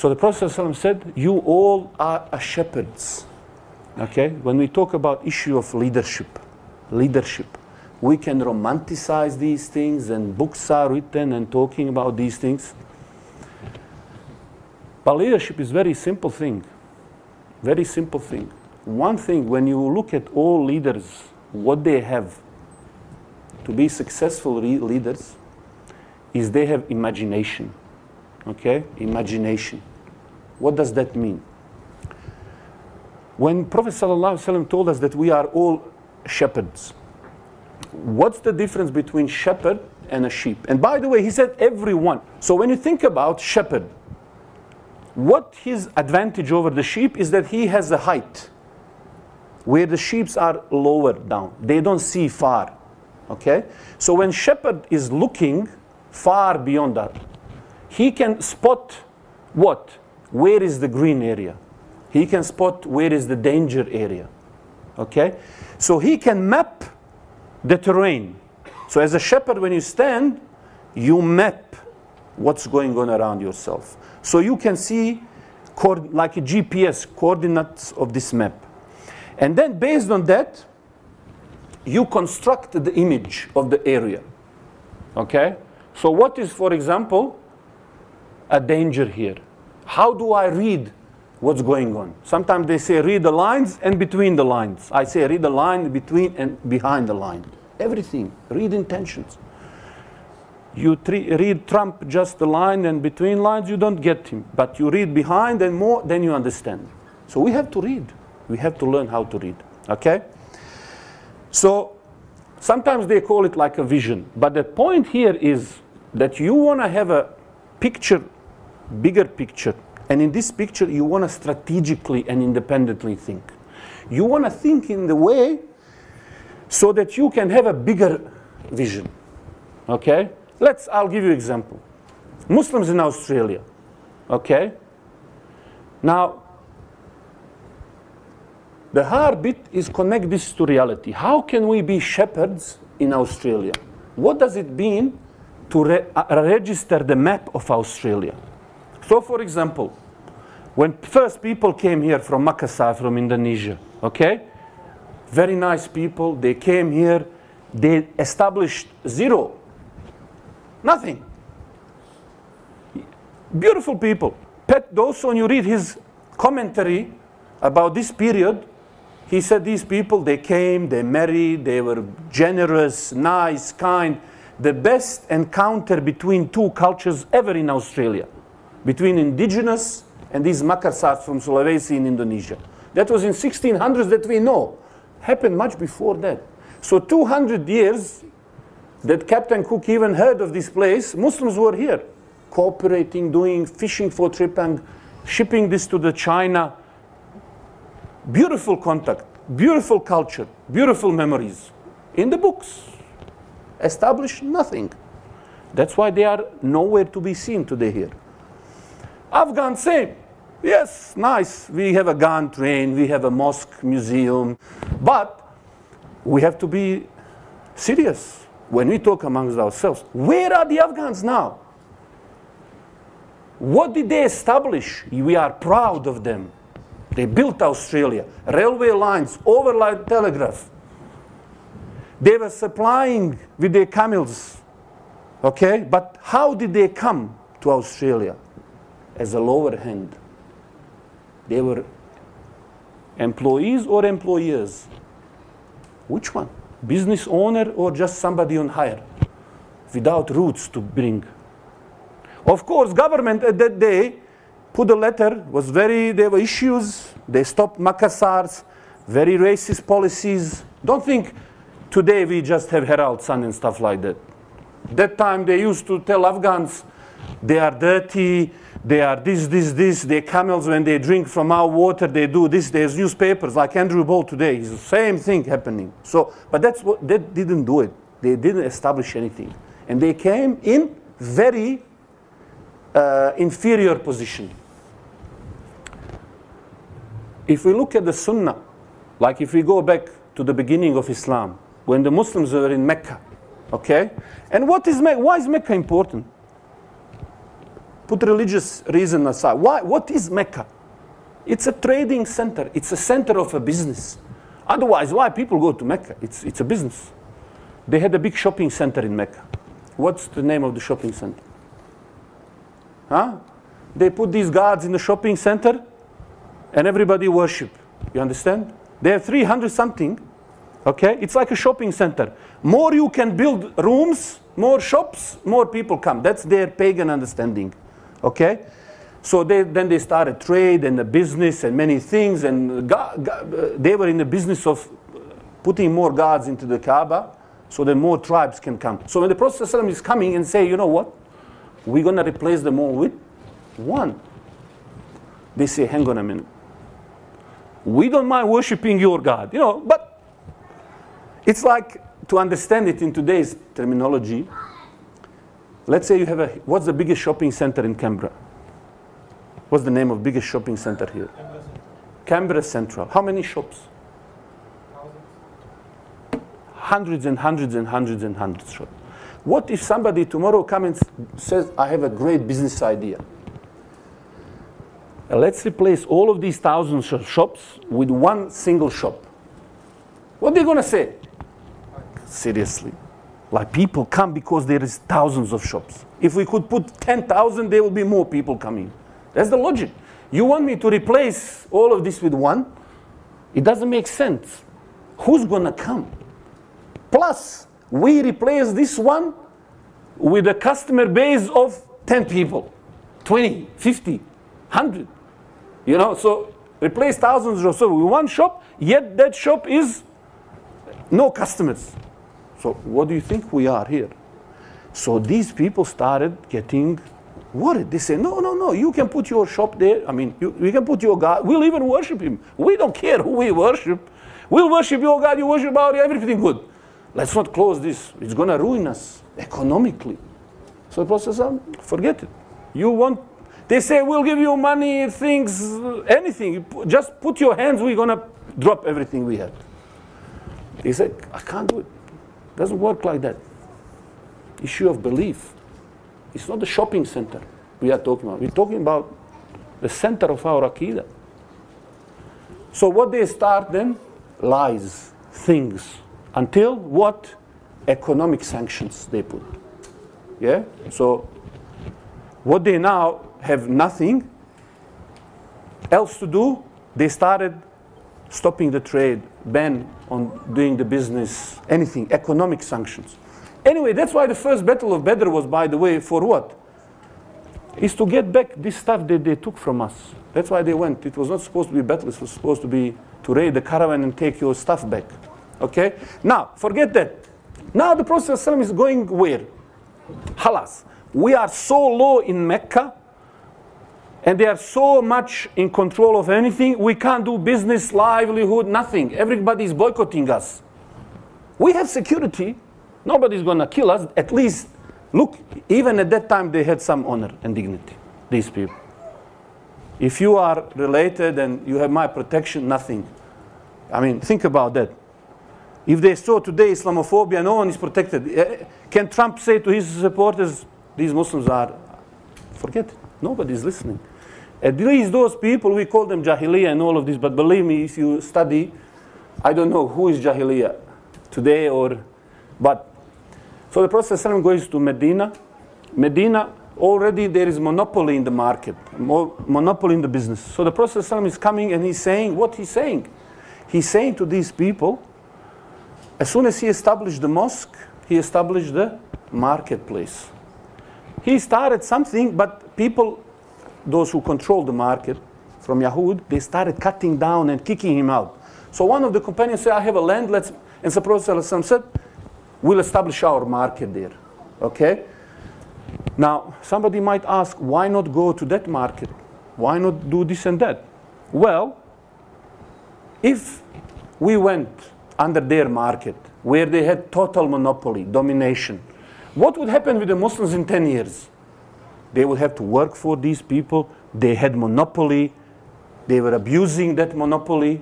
So the Prophet ﷺ said, You all are shepherds. Okay? When we talk about issue of leadership, leadership, we can romanticize these things and books are written and talking about these things. But leadership is very simple thing. Very simple thing. One thing, when you look at all leaders, what they have to be successful leaders, is they have imagination. Okay? Imagination. What does that mean? When Prophet ﷺ told us that we are all shepherds, what's the difference between shepherd and a sheep? And by the way, he said everyone. So when you think about shepherd, what his advantage over the sheep is that he has a height where the sheep are lower down. They don't see far. Okay? So when shepherd is looking far beyond that, he can spot what? Where is the green area? He can spot where is the danger area. Okay? So he can map the terrain. So as a shepherd, when you stand, you map what's going on around yourself. So you can see like a GPS coordinates of this map. And then based on that, you construct the image of the area. Okay? So what is, for example, a danger here? How do I read what's going on? Sometimes they say read the lines and between the lines. I say read the line between and behind the line. Everything. Read intentions. You read Trump just the line and between lines, you don't get him. But you read behind and more, then you understand. So we have to read. We have to learn how to read. Okay? So sometimes they call it like a vision. But the point here is that you want to have a picture, bigger picture. And in this picture, you want to strategically and independently think. You want to think in the way so that you can have a bigger vision. Okay? Let's, I'll give you example. Muslims in Australia. Okay? Now, the hard bit is connect this to reality. How can we be shepherds in Australia? What does it mean to re uh, register the map of Australia? So, for example, when first people came here from Makassar, from Indonesia, okay? Very nice people, they came here, they established zero, nothing. Beautiful people. Pat Dodson, you read his commentary about this period, he said these people, they came, they married, they were generous, nice, kind. The best encounter between two cultures ever in Australia, between indigenous and these Makassars from Sulawesi in Indonesia. That was in 1600s that we know. Happened much before that. So 200 years that Captain Cook even heard of this place, Muslims were here, cooperating, doing fishing for trepang, shipping this to the China, beautiful contact, beautiful culture, beautiful memories. In the books, established nothing. That's why they are nowhere to be seen today here. Afghan, same. Yes, nice. We have a Ghan train, we have a mosque museum, but we have to be serious when we talk amongst ourselves. Where are the Afghans now? What did they establish? We are proud of them. They built Australia, railway lines, overland telegraph. They were supplying with their camels. Okay? But how did they come to Australia? As a lower hand. They were employees or employers? Which one? Business owner or just somebody on hire? Without roots to bring. Of course, government at that day put a letter, was very, there were issues. They stopped Makassars, very racist policies. Don't think today we just have Herald Sun and stuff like that. That time they used to tell Afghans they are dirty, they are this, this, this. They camels when they drink from our water, they do this. There's newspapers like Andrew Bolt today. It's the same thing happening. So, but that's what they didn't do it. They didn't establish anything, and they came in very uh, inferior position. If we look at the Sunnah, like if we go back to the beginning of Islam, when the Muslims were in Mecca, okay? And what is Mecca? Why is Mecca important? Put religious reason aside. Why? What is Mecca? It's a trading center. It's a center of a business. Otherwise, why people go to Mecca? It's, it's a business. They had a big shopping center in Mecca. What's the name of the shopping center? Huh? They put these gods in the shopping center and everybody worship. You understand? They have 300 something. Okay? It's like a shopping center. More you can build rooms, more shops, more people come. That's their pagan understanding. Okay? So they, then they started trade and the business and many things, and God, God, uh, they were in the business of uh, putting more gods into the Kaaba so that more tribes can come. So when the Prophet ﷺ is coming and say, you know what, we're going to replace them all with one. They say, hang on a minute. We don't mind worshiping your God, you know, but it's like to understand it in today's terminology. Let's say you have a, what's the biggest shopping center in Canberra? What's the name of biggest shopping center here? Canberra Central. How many shops? Hundreds and hundreds and hundreds and hundreds shops. What if somebody tomorrow comes and says, I have a great business idea? Let's replace all of these thousands of shops with one single shop. What are they going to say? Seriously. Like people come because there is thousands of shops. If we could put 10,000, there will be more people coming. That's the logic. You want me to replace all of this with one? It doesn't make sense. Who's going to come? Plus, we replace this one with a customer base of 10 people, 20, 50, 100. You know, so replace thousands of shops with one shop, yet that shop is no customers. So what do you think we are here? So these people started getting worried. They say, no, no, no, you can put your shop there. I mean, you, can put your God. We'll even worship him. We don't care who we worship. We'll worship your God, you worship our everything good. Let's not close this. It's going to ruin us economically. So the Prophet says, um, forget it. You want, they say, we'll give you money, things, anything. Just put your hands, we're going to drop everything we have. He said, I can't do it. Doesn't work like that. Issue of belief. It's not the shopping center we are talking about. We're talking about the center of our Aqidah. So what they start then? Lies, things. Until what? Economic sanctions they put. Yeah? So what they now have nothing else to do, they started stopping the trade, ban on doing the business, anything, economic sanctions. Anyway, that's why the first battle of Badr was, by the way, for what? Is to get back this stuff that they took from us. That's why they went. It was not supposed to be battle, it was supposed to be to raid the caravan and take your stuff back. Okay? Now, forget that. Now the Prophet ﷺ is going where? Halas. We are so low in Mecca and they are so much in control of anything, we can't do business, livelihood, nothing. Everybody is boycotting us. We have security. Nobody's going to kill us. At least, look, even at that time, they had some honor and dignity, these people. If you are related and you have my protection, nothing. I mean, think about that. If they saw today Islamophobia, no one is protected. Eh, can Trump say to his supporters, these Muslims are, forget it. Nobody is listening. At least those people, we call them Jahiliyyah and all of this, but believe me, if you study, I don't know who is Jahiliyyah today or, but. So the Prophet ﷺ goes to Medina. Medina, already there is monopoly in the market, monopoly in the business. So the Prophet ﷺ is coming and he's saying what he's saying. He's saying to these people, as soon as he established the mosque, he established the marketplace. He started something, but people those who control the market from Yahud, they started cutting down and kicking him out. So one of the companions said, I have a land, let's, and the Prophet said, we'll establish our market there. Okay? Now, somebody might ask, why not go to that market? Why not do this and that? Well, if we went under their market, where they had total monopoly, domination, what would happen with the Muslims in 10 years? They would have to work for these people. They had monopoly. They were abusing that monopoly.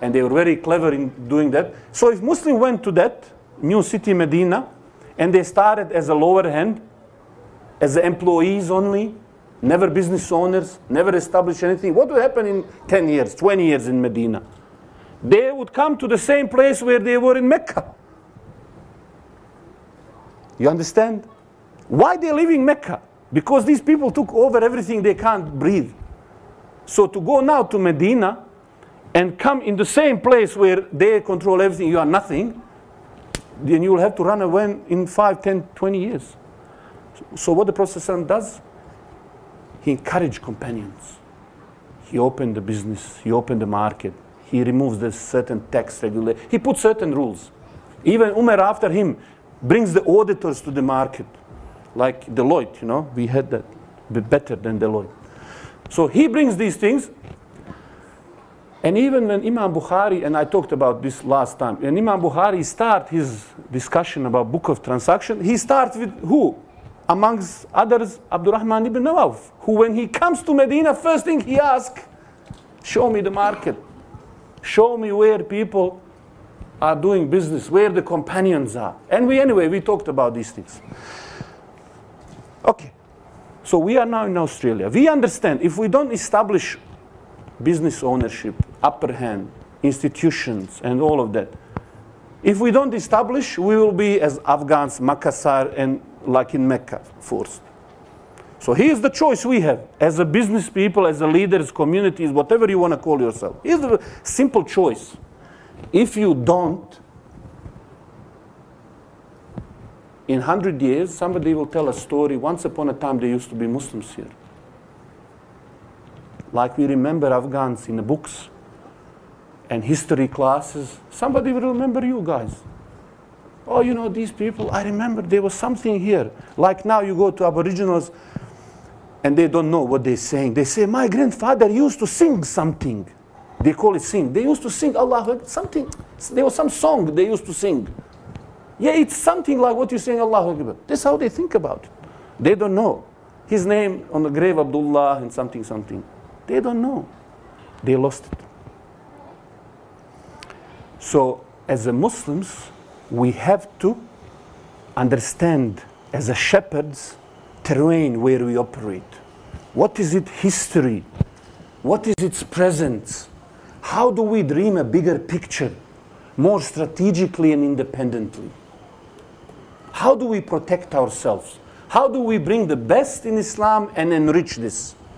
And they were very clever in doing that. So if Muslim went to that new city, Medina, and they started as a lower hand, as employees only, never business owners, never established anything. What would happen in 10 years, 20 years in Medina? They would come to the same place where they were in Mecca. You understand? Why they're leaving Mecca? Because these people took over everything they can't breathe. So to go now to Medina and come in the same place where they control everything, you are nothing, then you will have to run away in 5, 10, 20 years. So what the Prophet does, he encouraged companions. He opened the business, he opened the market, he removes the certain tax regulation, he put certain rules. Even Umar after him brings the auditors to the market, like Deloitte, you know, we had that, better than Deloitte. So he brings these things. And even when Imam Bukhari, and I talked about this last time, when Imam Bukhari start his discussion about book of transaction, he starts with who? Amongst others, Abdurrahman ibn Awf, who when he comes to Medina, first thing he asks, show me the market. Show me where people are doing business, where the companions are. And we, anyway, we talked about these things. Okay. So we are now in Australia. We understand if we don't establish business ownership, upper hand, institutions, and all of that, if we don't establish, we will be as Afghans, Makassar, and like in Mecca forced. So here's the choice we have as a business people, as a leaders, communities, whatever you want to call yourself. Here's the simple choice. If you don't, in 100 years, somebody will tell a story. Once upon a time, there used to be Muslims here. Like we remember Afghans in the books and history classes. Somebody will remember you guys. Oh, you know, these people, I remember there was something here. Like now you go to Aboriginals and they don't know what they're saying. They say, My grandfather used to sing something. They call it sing. They used to sing Allah, something. There was some song they used to sing. Yeah, it's something like what you're saying, Allah Akbar. That's how they think about it. They don't know. His name on the grave, Abdullah, and something, something. They don't know. They lost it. So, as a Muslims, we have to understand as a shepherds terrain where we operate. What is its history? What is its presence? How do we dream a bigger picture more strategically and independently? How do we protect ourselves? How do we bring the best in Islam and enrich this?